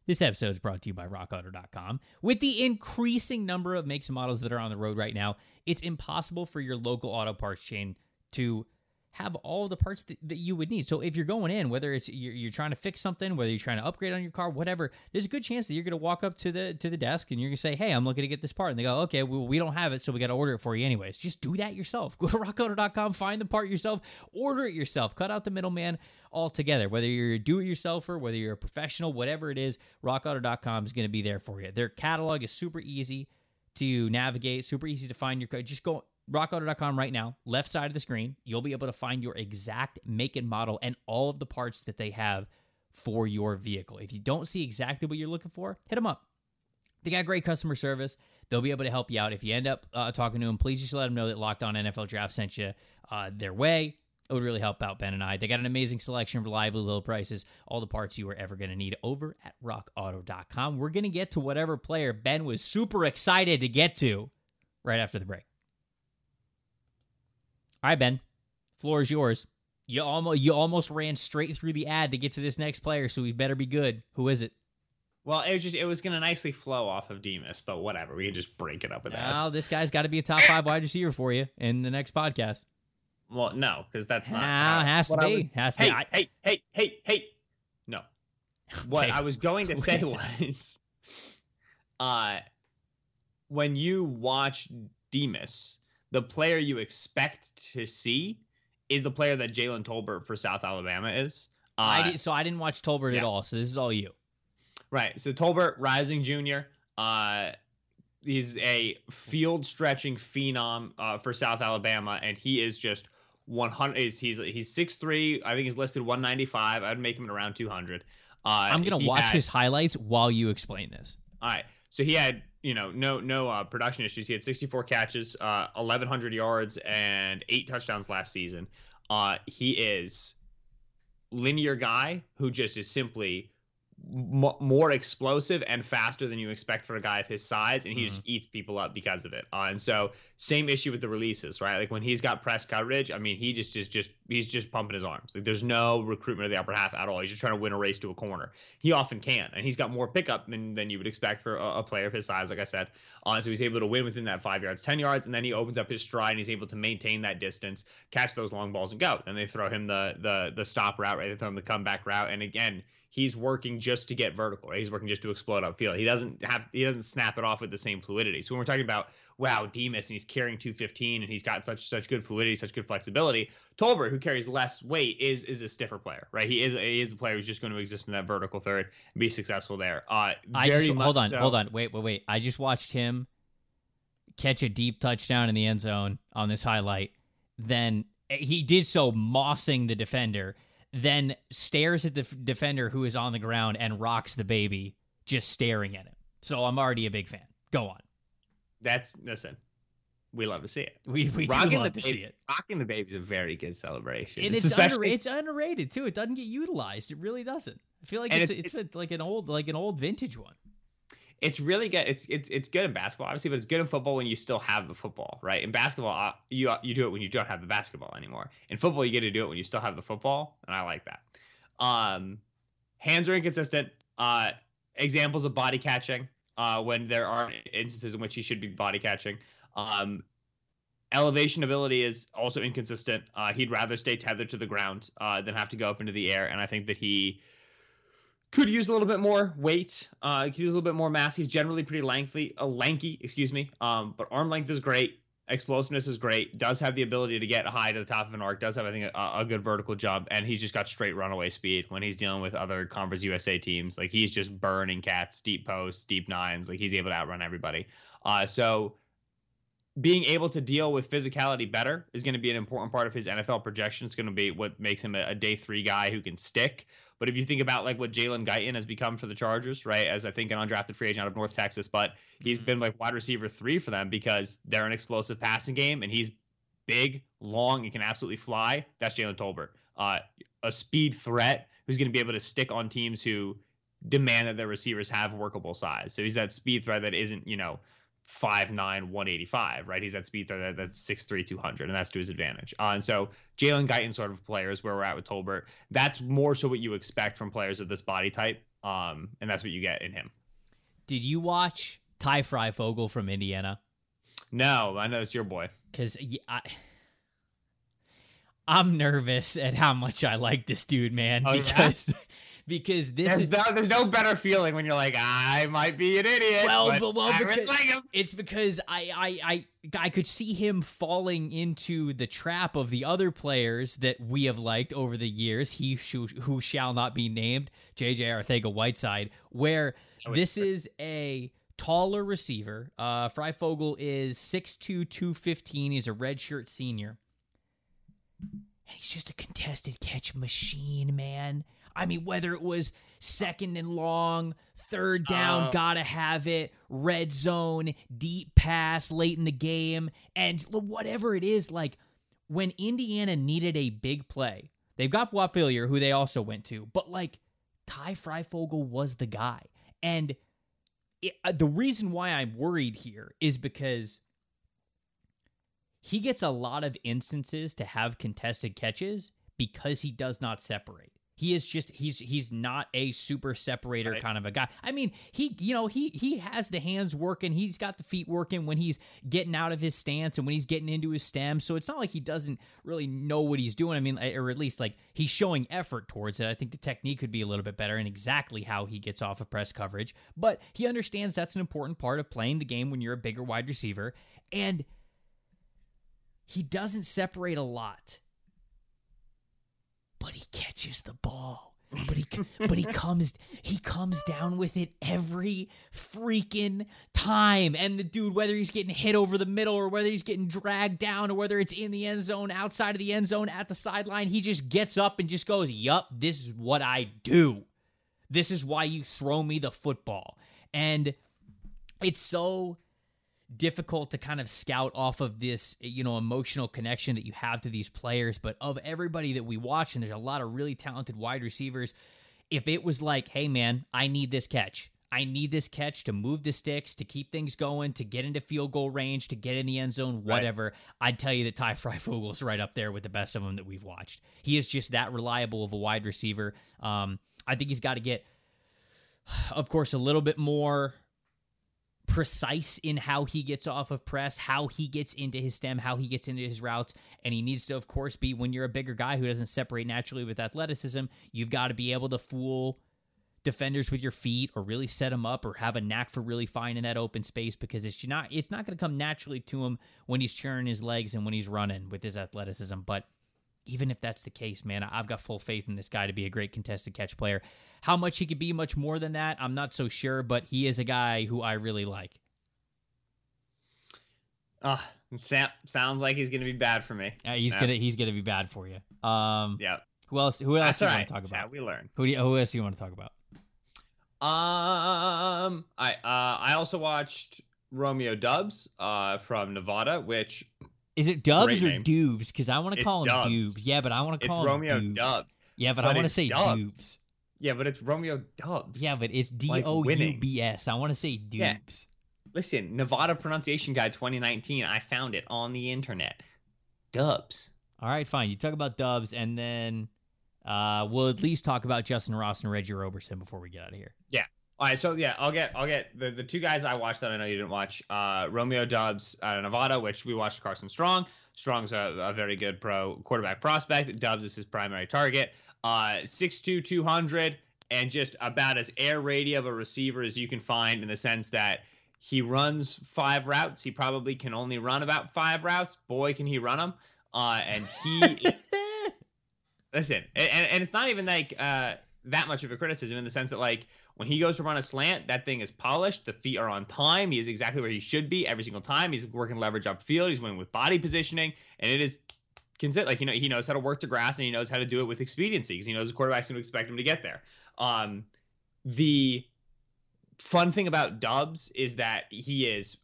this episode is brought to you by RockAuto.com. With the increasing number of makes and models that are on the road right now, it's impossible for your local auto parts chain to have all the parts that, that you would need. So if you're going in, whether it's you're, you're trying to fix something, whether you're trying to upgrade on your car, whatever, there's a good chance that you're going to walk up to the to the desk and you're going to say, "Hey, I'm looking to get this part," and they go, "Okay, well, we don't have it, so we got to order it for you anyways." Just do that yourself. Go to RockAuto.com, find the part yourself, order it yourself, cut out the middleman altogether. Whether you're a do-it-yourselfer, whether you're a professional, whatever it is, RockAuto.com is going to be there for you. Their catalog is super easy to navigate, super easy to find your car. Just go rockauto.com right now, left side of the screen. You'll be able to find your exact make and model and all of the parts that they have for your vehicle. If you don't see exactly what you're looking for, hit them up. They got great customer service. They'll be able to help you out. If you end up uh, talking to them, please just let them know that Locked On NFL Draft sent you uh, their way. It would really help out Ben and I. They got an amazing selection, reliably low prices, all the parts you are ever going to need over at rockauto.com. We're going to get to whatever player Ben was super excited to get to right after the break. All right, Ben, floor is yours. You almost you almost ran straight through the ad to get to this next player, so we better be good. Who is it? Well, it was just it was gonna nicely flow off of Demus, but whatever. We can just break it up with that. Now, this guy's got to be a top five wide receiver for you in the next podcast. Well, no, because that's not. Ah, has to be. was- has to hey, be. I- hey, hey, hey, hey. No. What Okay. I was going to say was, uh, when you watch Demus, the player you expect to see is the player that Jalen Tolbert for South Alabama is. Uh, I did, so I didn't watch Tolbert yeah. at all. So this is all you. Right. So Tolbert, rising junior. Uh, he's a field stretching phenom uh, for South Alabama, and he is just 100. Is he's he's 6'3". I think he's listed 195. I'd make him at around 200. Uh, I'm gonna watch had- his highlights while you explain this. All right. So he had, you know, no no uh, production issues. He had 64 catches, uh, 1100 yards, and eight touchdowns last season. Uh, he is linear guy who just is simply m- more explosive and faster than you expect for a guy of his size, and he just eats people up because of it. Uh, and so, same issue with the releases, right? Like when he's got press coverage, I mean, he just is just he's just pumping his arms. Like there's no recruitment of the upper half at all. He's just trying to win a race to a corner. He often can, and he's got more pickup than than you would expect for a, a player of his size. Like I said, uh, so he's able to win within that five yards, ten yards, and then he opens up his stride and he's able to maintain that distance, catch those long balls, and go. Then they throw him the the the stop route, right? They throw him the comeback route, and again he's working just to get vertical. Right? He's working just to explode upfield. He doesn't have he doesn't snap it off with the same fluidity. So when we're talking about wow, Demus and he's carrying 215 and he's got such such good fluidity, such good flexibility. Tolbert, who carries less weight, is is a stiffer player, right? He is he is a player who's just going to exist in that vertical third and be successful there. Uh, I very just hold on, so. hold on, wait, wait, wait. I just watched him catch a deep touchdown in the end zone on this highlight. Then he did so mossing the defender, then stares at the f- defender who is on the ground and rocks the baby, just staring at him. So I'm already a big fan. Go on. That's listen. We love to see it. We we do love the to see it. Rocking the baby is a very good celebration. And It's it's especially under, it's underrated too. It doesn't get utilized. It really doesn't. I feel like And it's it's- it's, like an old like an old vintage one. It's really good. It's it's it's good in basketball, obviously, but it's good in football when you still have the football, right? In basketball, uh, you you do it when you don't have the basketball anymore. In football, you get to do it when you still have the football, and I like that. Um, hands are inconsistent. Uh, examples of body catching uh, when there are instances in which he should be body catching. Um, elevation ability is also inconsistent. Uh, he'd rather stay tethered to the ground uh, than have to go up into the air, and I think that he could use a little bit more weight. Uh, could use a little bit more mass. He's generally pretty lengthy, uh, lanky, excuse me. Um, but arm length is great. Explosiveness is great. Does have the ability to get high to the top of an arc. Does have, I think, a, a good vertical jump, and he's just got straight runaway speed when he's dealing with other Conference USA teams. Like he's just burning cats, deep posts, deep nines. Like he's able to outrun everybody. Uh, so being able to deal with physicality better is going to be an important part of his NFL projection. It's going to be what makes him a, a day three guy who can stick. But if you think about like what Jalen Guyton has become for the Chargers, right, as I think an undrafted free agent out of North Texas, but he's Mhm. been like wide receiver three for them because they're an explosive passing game and he's big, long, and can absolutely fly. That's Jalen Tolbert, uh, a speed threat who's going to be able to stick on teams who demand that their receivers have workable size. So he's that speed threat that isn't, you know, 5'9, 185, right? He's that speed threat that, that's 6'3, 200, and that's to his advantage. Uh, and so Jalen Guyton sort of players where we're at with Tolbert, that's more so what you expect from players of this body type. Um, and that's what you get in him. Did you watch Ty Fryfogle from Indiana? No, I know it's your boy. Because I, I'm nervous at how much I like this dude, man. Oh, yeah? Because this There's is no, there's no better feeling when you're like, I might be an idiot. Well, but well, I because- like him. it's because I, I I I could see him falling into the trap of the other players that we have liked over the years. He who, who shall not be named, JJ Arcega-Whiteside, where this is a taller receiver. Uh Fryfogle is 6'2", 215. He's a redshirt senior. And he's just a contested catch machine, man. I mean, whether it was second and long, third down, Uh, gotta have it, red zone, deep pass late in the game, and whatever it is, like when Indiana needed a big play, they've got Whop Philyor, who they also went to, but like Ty Fryfogle was the guy. And it, uh, the reason why I'm worried here is because he gets a lot of instances to have contested catches because he does not separate. He is just he's he's not a super separator Right. kind of a guy. I mean, he you know, he he has the hands working, he's got the feet working when he's getting out of his stance and when he's getting into his stem. So it's not like he doesn't really know what he's doing. I mean, or at least like he's showing effort towards it. I think the technique could be a little bit better and exactly how he gets off of press coverage, but he understands that's an important part of playing the game when you're a bigger wide receiver and he doesn't separate a lot, but he catches the ball. but he but he comes he comes down with it every freaking time. And the dude whether he's getting hit over the middle or whether he's getting dragged down or whether it's in the end zone outside of the end zone at the sideline he just gets up and just goes yup this is what i do. This is why you throw me the football. And it's so difficult to kind of scout off of this, you know, emotional connection that you have to these players. But of everybody that we watch, and there's a lot of really talented wide receivers, if it was like, hey, man, I need this catch. I need this catch to move the sticks, to keep things going, to get into field goal range, to get in the end zone, whatever. Right. I'd tell you that Ty Fryfogle's right up there with the best of them that we've watched. He is just that reliable of a wide receiver. Um, I think he's got to get, of course, a little bit more precise in how he gets off of press, how he gets into his stem, how he gets into his routes. And he needs to, of course, be when you're a bigger guy who doesn't separate naturally with athleticism, you've got to be able to fool defenders with your feet or really set them up or have a knack for really finding that open space because it's not it's not going to come naturally to him when he's churning his legs and when he's running with his athleticism but even if that's the case man I've got full faith in this guy to be a great contested catch player how much he could be much more than that, I'm not so sure, but he is a guy who I really like. Uh, Sam, sounds like he's gonna be bad for me. Yeah, he's gonna he's gonna be bad for you. Um, yeah. Who else? Who else do you right. want to talk about? Yeah, we learn. Who do you, who else do you want to talk about? Um, I uh I also watched Romeo Doubs uh from Nevada, which is it Dubs or Dubes? Because I want to call him Dubs. Dubes. Yeah, but I want to call it's him Romeo Dubes. Dubs. Yeah, but, but I want to say Dubs. Dubes. Yeah, but it's Romeo Dubs. Yeah, but it's D O U B S. I want to say Dubes. Yeah. Listen, Nevada Pronunciation Guide 2019. I found it on the internet. Dubs. All right, fine. You talk about Dubs, and then uh, we'll at least talk about Justin Ross and Reggie Roberson before we get out of here. Yeah. All right, so yeah, I'll get I'll get the, the two guys I watched that I know you didn't watch. Uh, Romeo Doubs out of Nevada, which we watched Carson Strong. Strong's a, a very good pro quarterback prospect. Doubs is his primary target. Uh, 6'2", 200, and just about as air raid of a receiver as you can find in the sense that he runs five routes. He probably can only run about five routes. Boy, can he run them. Uh, and he is, listen, and, and it's not even like uh, that much of a criticism in the sense that like when he goes to run a slant, that thing is polished. The feet are on time. He is exactly where he should be every single time. He's working leverage upfield. He's winning with body positioning, and it is consider like you know he knows how to work the grass and he knows how to do it with expediency because he knows the quarterback's going to expect him to get there. Um, the fun thing about Doubs is that he is.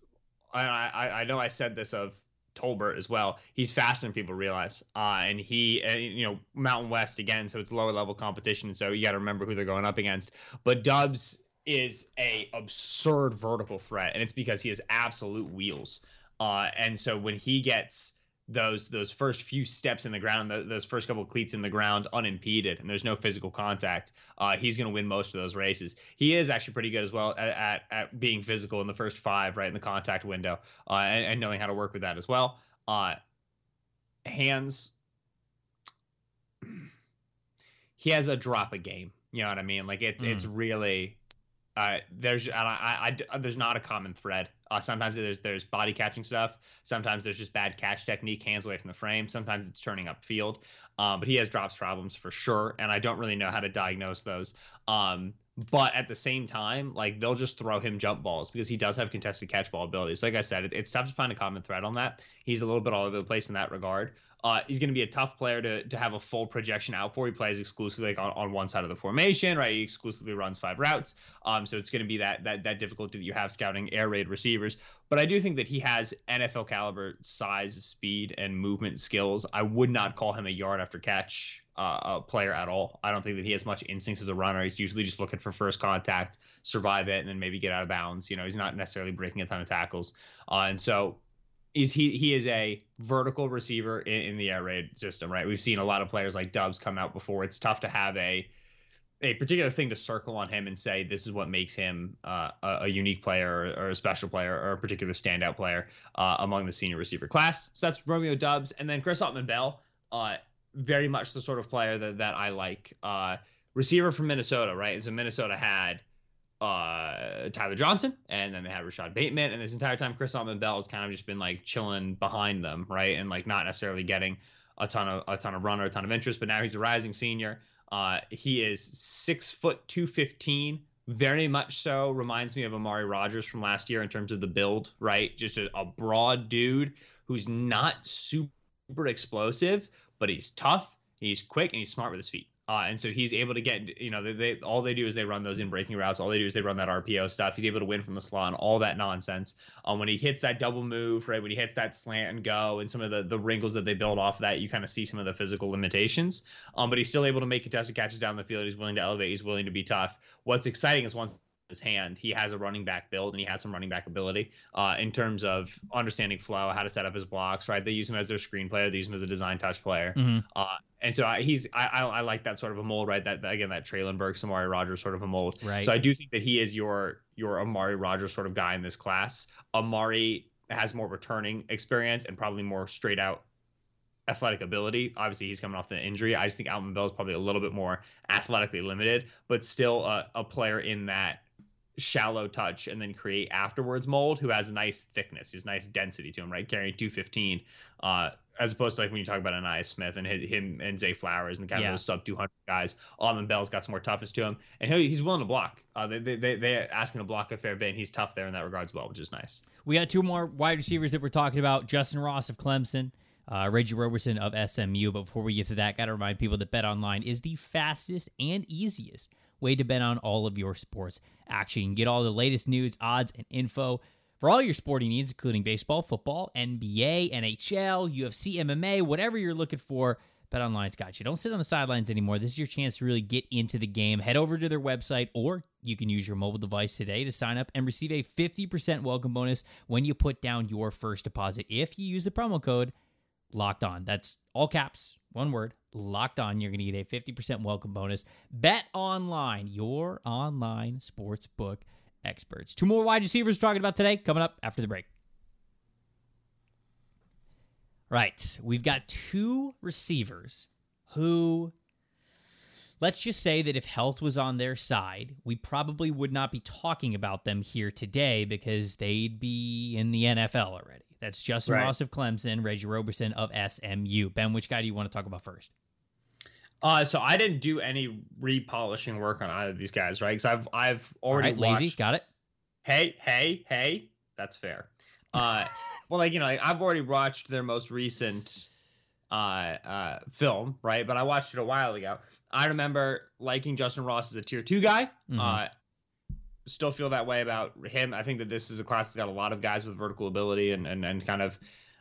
I, I know I said this of Tolbert as well. He's faster than people realize. Uh, and he, uh, you know, Mountain West again, so it's lower level competition. So you got to remember who they're going up against. But Doubs is a absurd vertical threat, and it's because he has absolute wheels. Uh, and so when he gets those those first few steps in the ground, those first couple cleats in the ground unimpeded, and there's no physical contact, uh, he's going to win most of those races. He is actually pretty good as well at, at, at, being physical in the first five, right in the contact window, uh, and, and, knowing how to work with that as well. Uh, hands, he has a drop a game. You know what I mean? Like it's mm. it's really uh, there's I, I, I, there's not a common thread. Uh, sometimes there's there's body catching stuff. Sometimes there's just bad catch technique, hands away from the frame. Sometimes it's turning up field. Um, but he has drops problems for sure, and I don't really know how to diagnose those. Um, but at the same time, like they'll just throw him jump balls because he does have contested catch ball abilities. Like I said, it, it's tough to find a common thread on that. He's a little bit all over the place in that regard. Uh, he's going to be a tough player to, to have a full projection out for. He plays exclusively like on, on one side of the formation, right? He exclusively runs five routes. Um, so it's going to be that that that difficulty that you have scouting air raid receivers. But I do think that he has NFL caliber size, speed, and movement skills. I would not call him a yard after catch uh, player at all. I don't think that he has much instincts as a runner. He's usually just looking for first contact, survive it, and then maybe get out of bounds. You know, he's not necessarily breaking a ton of tackles. Uh, and so is he he is a vertical receiver in, in, the air raid system, right? We've seen a lot of players like Doubs come out before. It's tough to have a a particular thing to circle on him and say this is what makes him uh, a, a, unique player or, or, a special player or a particular standout player uh, among the senior receiver class. So that's Romeo Doubs, and then Chris Autman-Bell, uh, very much the sort of player that that I like. Uh, receiver from Minnesota, right? So Minnesota had uh, Tyler Johnson, and then they had Rashod Bateman, and this entire time Chris Autman-Bell has kind of just been like chilling behind them, right, and like not necessarily getting a ton of a ton of run or a ton of interest. But now he's a rising senior. Uh, he is six foot two fifteen, very much so. Reminds me of Amari Rogers from last year in terms of the build, right? Just a, a broad dude who's not super explosive, but he's tough, he's quick, and he's smart with his feet. Uh, and so he's able to get, you know, they, they all they do is they run those in breaking routes. All they do is they run that RPO stuff. He's able to win from the slot and all that nonsense. Um, when he hits that double move, right, when he hits that slant and go, and some of the the wrinkles that they build off of that, you kind of see some of the physical limitations. Um, but he's still able to make contested catches down the field. He's willing to elevate. He's willing to be tough. What's exciting is once his hand. He has a running back build and he has some running back ability uh, in terms of understanding flow, how to set up his blocks. Right, they use him as their screen player. They use him as a design touch player. Mm-hmm. Uh, and so I, he's I, I, I like that sort of a mold. Right, that, that again that Treylon Burks, Amari Rogers sort of a mold. Right. So I do think that he is your your Amari Rogers sort of guy in this class. Amari has more returning experience and probably more straight out athletic ability. Obviously, he's coming off the injury. I just think Autman-Bell is probably a little bit more athletically limited, but still a, a player in that shallow touch and then create afterwards mold who has nice thickness, his nice density to him, right? Carrying 215, uh, as opposed to like when you talk about Ainias Smith and him and Zay Flowers and kind of yeah. those sub 200 guys. Autman-Bell's got some more toughness to him, and he, he's willing to block. Uh, they, they, they, they ask him to block a fair bit, and he's tough there in that regard as well, which is nice. We got two more wide receivers that we're talking about Justin Ross of Clemson. Uh, Reggie Roberson of SMU. But before we get to that, got to remind people that Bet Online is the fastest and easiest way to bet on all of your sports action. You get all the latest news, odds, and info for all your sporting needs, including baseball, football, NBA, NHL, UFC, MMA, whatever you're looking for. BetOnline's got you. Don't sit on the sidelines anymore. This is your chance to really get into the game. Head over to their website, or you can use your mobile device today to sign up and receive a 50% welcome bonus when you put down your first deposit if you use the promo code locked on. That's all caps, one word, locked on. You're going to get a 50% welcome bonus. Bet online, your online sports book experts. Two more wide receivers talking about today coming up after the break. Right. We've got two receivers who, let's just say that if health was on their side, we probably would not be talking about them here today because they'd be in the NFL already. That's Justin right. Ross of Clemson, Reggie Roberson of SMU. Ben, which guy do you want to talk about first? Uh, so I didn't do any repolishing work on either of these guys, right? Because I've I've already right, lazy. Got it. Hey, hey, hey. That's fair. Uh, well, like you know, like, I've already watched their most recent uh, uh, film, right? But I watched it a while ago. I remember liking Justin Ross as a tier two guy. Mm-hmm. Uh, still feel that way about him. I think that this is a class that's got a lot of guys with vertical ability and and, and kind of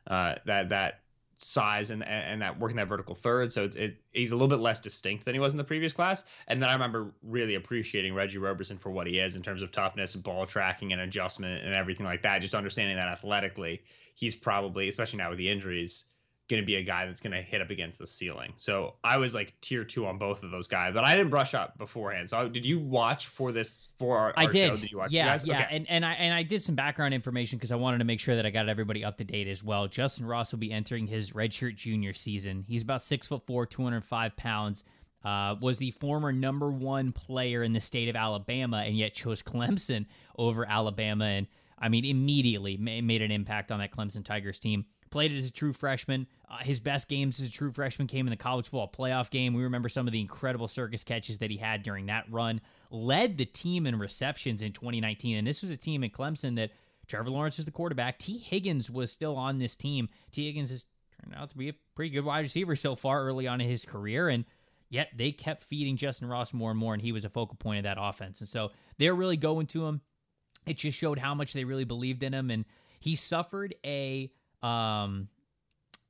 uh, that that size and and that working that vertical third. So it's it he's a little bit less distinct than he was in the previous class. And then I remember really appreciating Reggie Roberson for what he is in terms of toughness and ball tracking and adjustment and everything like that. Just understanding that athletically, he's probably, especially now with the injuries, going to be a guy that's going to hit up against the ceiling. So I was like tier two on both of those guys, but I didn't brush up beforehand. So did you watch for this for our, I our did. show? Did you watch? Yeah, yeah, okay. and and I and I did some background information because I wanted to make sure that I got everybody up to date as well. Justin Ross will be entering his redshirt junior season. He's about six foot four, two hundred five pounds. Uh, was the former number one player in the state of Alabama, and yet chose Clemson over Alabama, and I mean immediately made an impact on that Clemson Tigers team played it as a true freshman. Uh, his best games as a true freshman came in the college football playoff game. We remember some of the incredible circus catches that he had during that run. Led the team in receptions in 2019, and this was a team in Clemson that Trevor Lawrence was the quarterback. Tee Higgins was still on this team. Tee Higgins has turned out to be a pretty good wide receiver so far early on in his career, and yet they kept feeding Justin Ross more and more, and he was a focal point of that offense. And so they're really going to him. It just showed how much they really believed in him, and he suffered a um,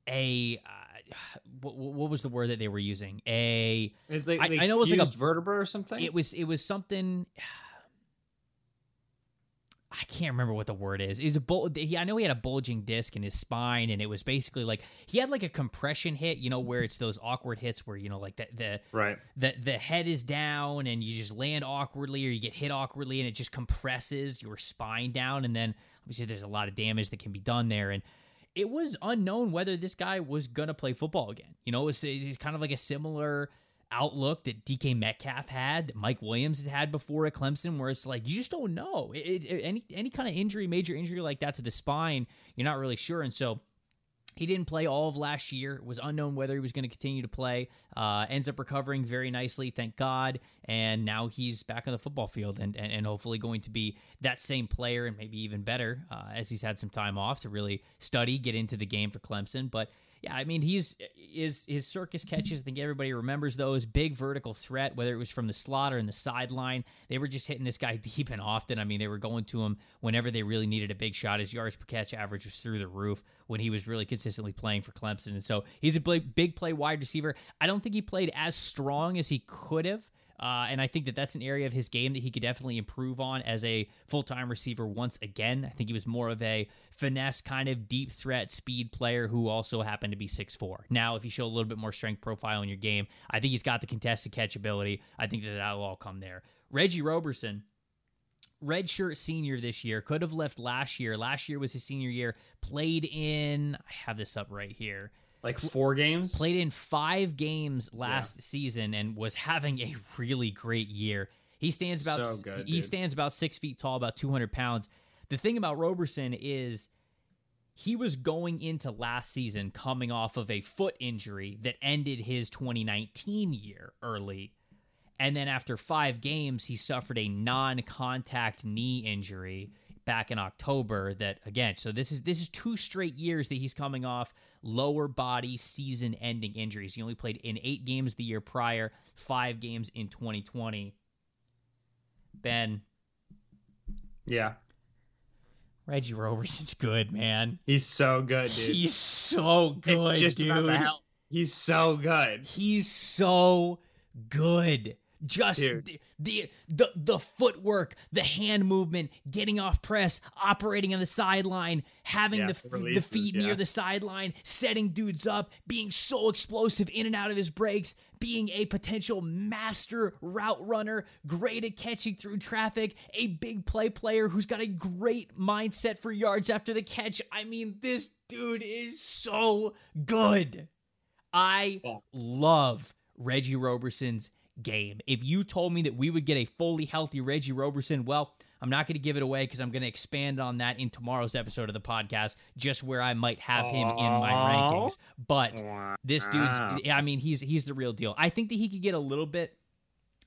a uh, what, what, was the word that they were using? A it's like I, I know it was like a vertebra or something. It was it was something. I can't remember what the word is. Is a bul- he, I know he had a bulging disc in his spine, and it was basically like he had like a compression hit, you know, where it's those awkward hits where you know, like the the right the the head is down and you just land awkwardly, or you get hit awkwardly, and it just compresses your spine down, and then obviously there's a lot of damage that can be done there, and it was unknown whether this guy was going to play football again. You know, it's, kind of like a similar outlook that DK Metcalf had, that Mike Williams has had before at Clemson, where it's like you just don't know. It, it, any any kind of injury, major injury like that to the spine, you're not really sure. And so He didn't play all of last year. It was unknown whether he was going to continue to play. Uh, ends up recovering very nicely, thank God. And now he's back on the football field and, and, and hopefully going to be that same player and maybe even better uh, as he's had some time off to really study, get into the game for Clemson. But yeah, I mean, he's uh, is his circus catches. I think everybody remembers those big vertical threat, whether it was from the slot or in the sideline. They were just hitting this guy deep and often. I mean, they were going to him whenever they really needed a big shot. His yards per catch average was through the roof when he was really consistently playing for Clemson, and so he's a big play wide receiver. I don't think he played as strong as he could have. Uh, and I think that that's an area of his game that he could definitely improve on as a full time receiver once again. I think he was more of a finesse kind of deep threat speed player who also happened to be 6'4. Now, if you show a little bit more strength profile in your game, I think he's got the contested catch ability. I think that that'll all come there. Reggie Roberson, redshirt senior this year, could have left last year. Last year was his senior year, played in, I have this up right here like four games. Played in five games last yeah. season and was having a really great year. He stands about so good, he dude. stands about six feet tall, about two hundred pounds. The thing about Roberson is he was going into last season coming off of a foot injury that ended his 2019 year early. And then after five games, he suffered a non contact knee injury back in October that again so this is this is two straight years that he's coming off lower body season ending injuries. He only played in 8 games the year prior, 5 games in 2020. Ben Yeah. Reggie Roberson's good, man. He's so good, dude. He's so good, it's dude. He's so good. He's so good. Just the, the, the the footwork, the hand movement, getting off press, operating on the sideline, having yeah, the releases, the feet yeah. near the sideline, setting dudes up, being so explosive in and out of his breaks, being a potential master route runner, great at catching through traffic, a big play player who's got a great mindset for yards after the catch. I mean, this dude is so good. I love Reggie Roberson's game. If you told me that we would get a fully healthy Reggie Roberson, well, I'm not going to give it away because I'm going to expand on that in tomorrow's episode of the podcast, just where I might have him in my rankings. But this dude's, I mean, he's he's the real deal. I think that he could get a little bit.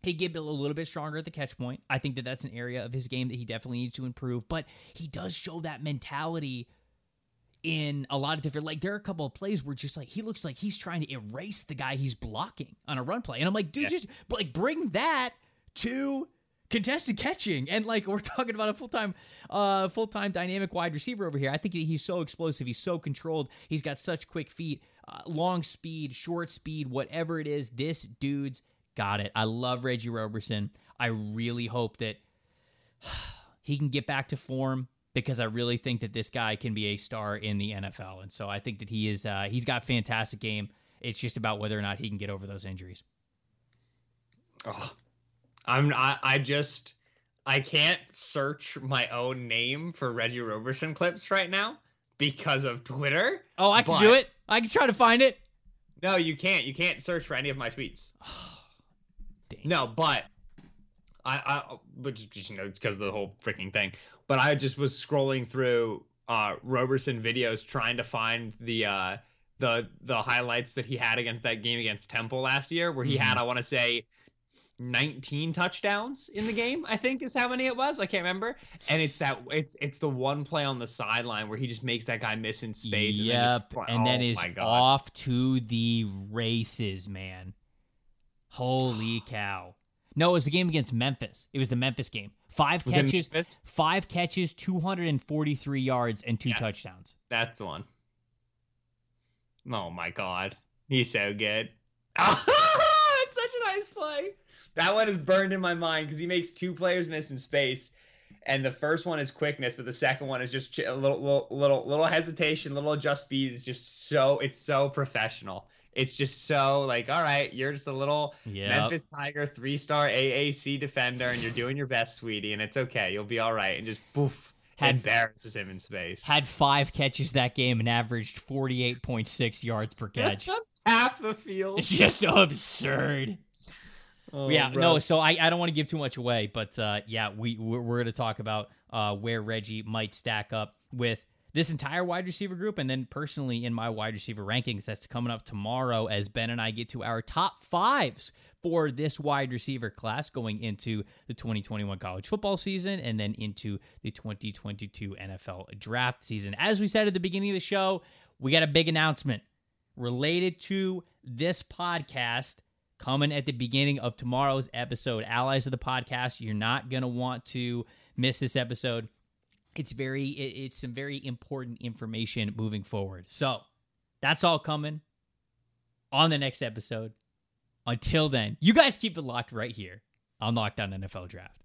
He get a little bit stronger at the catch point. I think that that's an area of his game that he definitely needs to improve. But he does show that mentality in a lot of different like there are a couple of plays where just like he looks like he's trying to erase the guy he's blocking on a run play. And i'm like dude yeah. just like bring that to contested catching. And like we're talking about a full-time uh full-time dynamic wide receiver over here. I think he's so explosive. He's so controlled. He's got such quick feet uh, long speed short speed whatever it is. This dude's got it. I love reggie roberson. I really hope that he can get back to form because I really think that this guy can be a star in the NFL. And so I think that he is uh, he's got fantastic game. It's just about whether or not he can get over those injuries. Oh, I'm I, I just I can't search my own name for Reggie Roberson clips right now because of Twitter. Oh, I can do it. I can try to find it. No, you can't. You can't search for any of my tweets. no, but I, I which you know it's because of the whole freaking thing. But I just was scrolling through uh, Roberson videos trying to find the uh, the the highlights that he had against that game against Temple last year, where he mm-hmm. had I want to say 19 touchdowns in the game. I think is how many it was. I can't remember. And it's that it's it's the one play on the sideline where he just makes that guy miss in space. Yep, and then, just, and then oh is off to the races, man. Holy cow! No, it was the game against Memphis. It was the Memphis game. Five was catches, five catches, 243 yards, and two yeah, touchdowns. That's the one. Oh my god. He's so good. it's such a nice play. That one is burned in my mind because he makes two players miss in space. And the first one is quickness, but the second one is just a little, little, little, little hesitation, little adjust speed. Is just so it's so professional. It's just so like, all right, you're just a little yep. Memphis Tiger three star AAC defender, and you're doing your best, sweetie, and it's okay. You'll be all right. And just poof, had, embarrasses him in space. Had five catches that game and averaged forty eight point six yards per catch. Half the field. It's just absurd. Oh, yeah, bro. no. So I, I don't want to give too much away, but uh, yeah, we we're, we're going to talk about uh, where Reggie might stack up with this entire wide receiver group, and then personally in my wide receiver rankings that's coming up tomorrow as Ben and I get to our top fives for this wide receiver class going into the 2021 college football season and then into the 2022 NFL draft season. As we said at the beginning of the show, we got a big announcement related to this podcast coming at the beginning of tomorrow's episode. Allies of the podcast, you're not going to want to miss this episode. It's very it's some very important information moving forward. So, that's all coming on the next episode. Until then, you guys keep it locked right here on Locked On NFL Draft.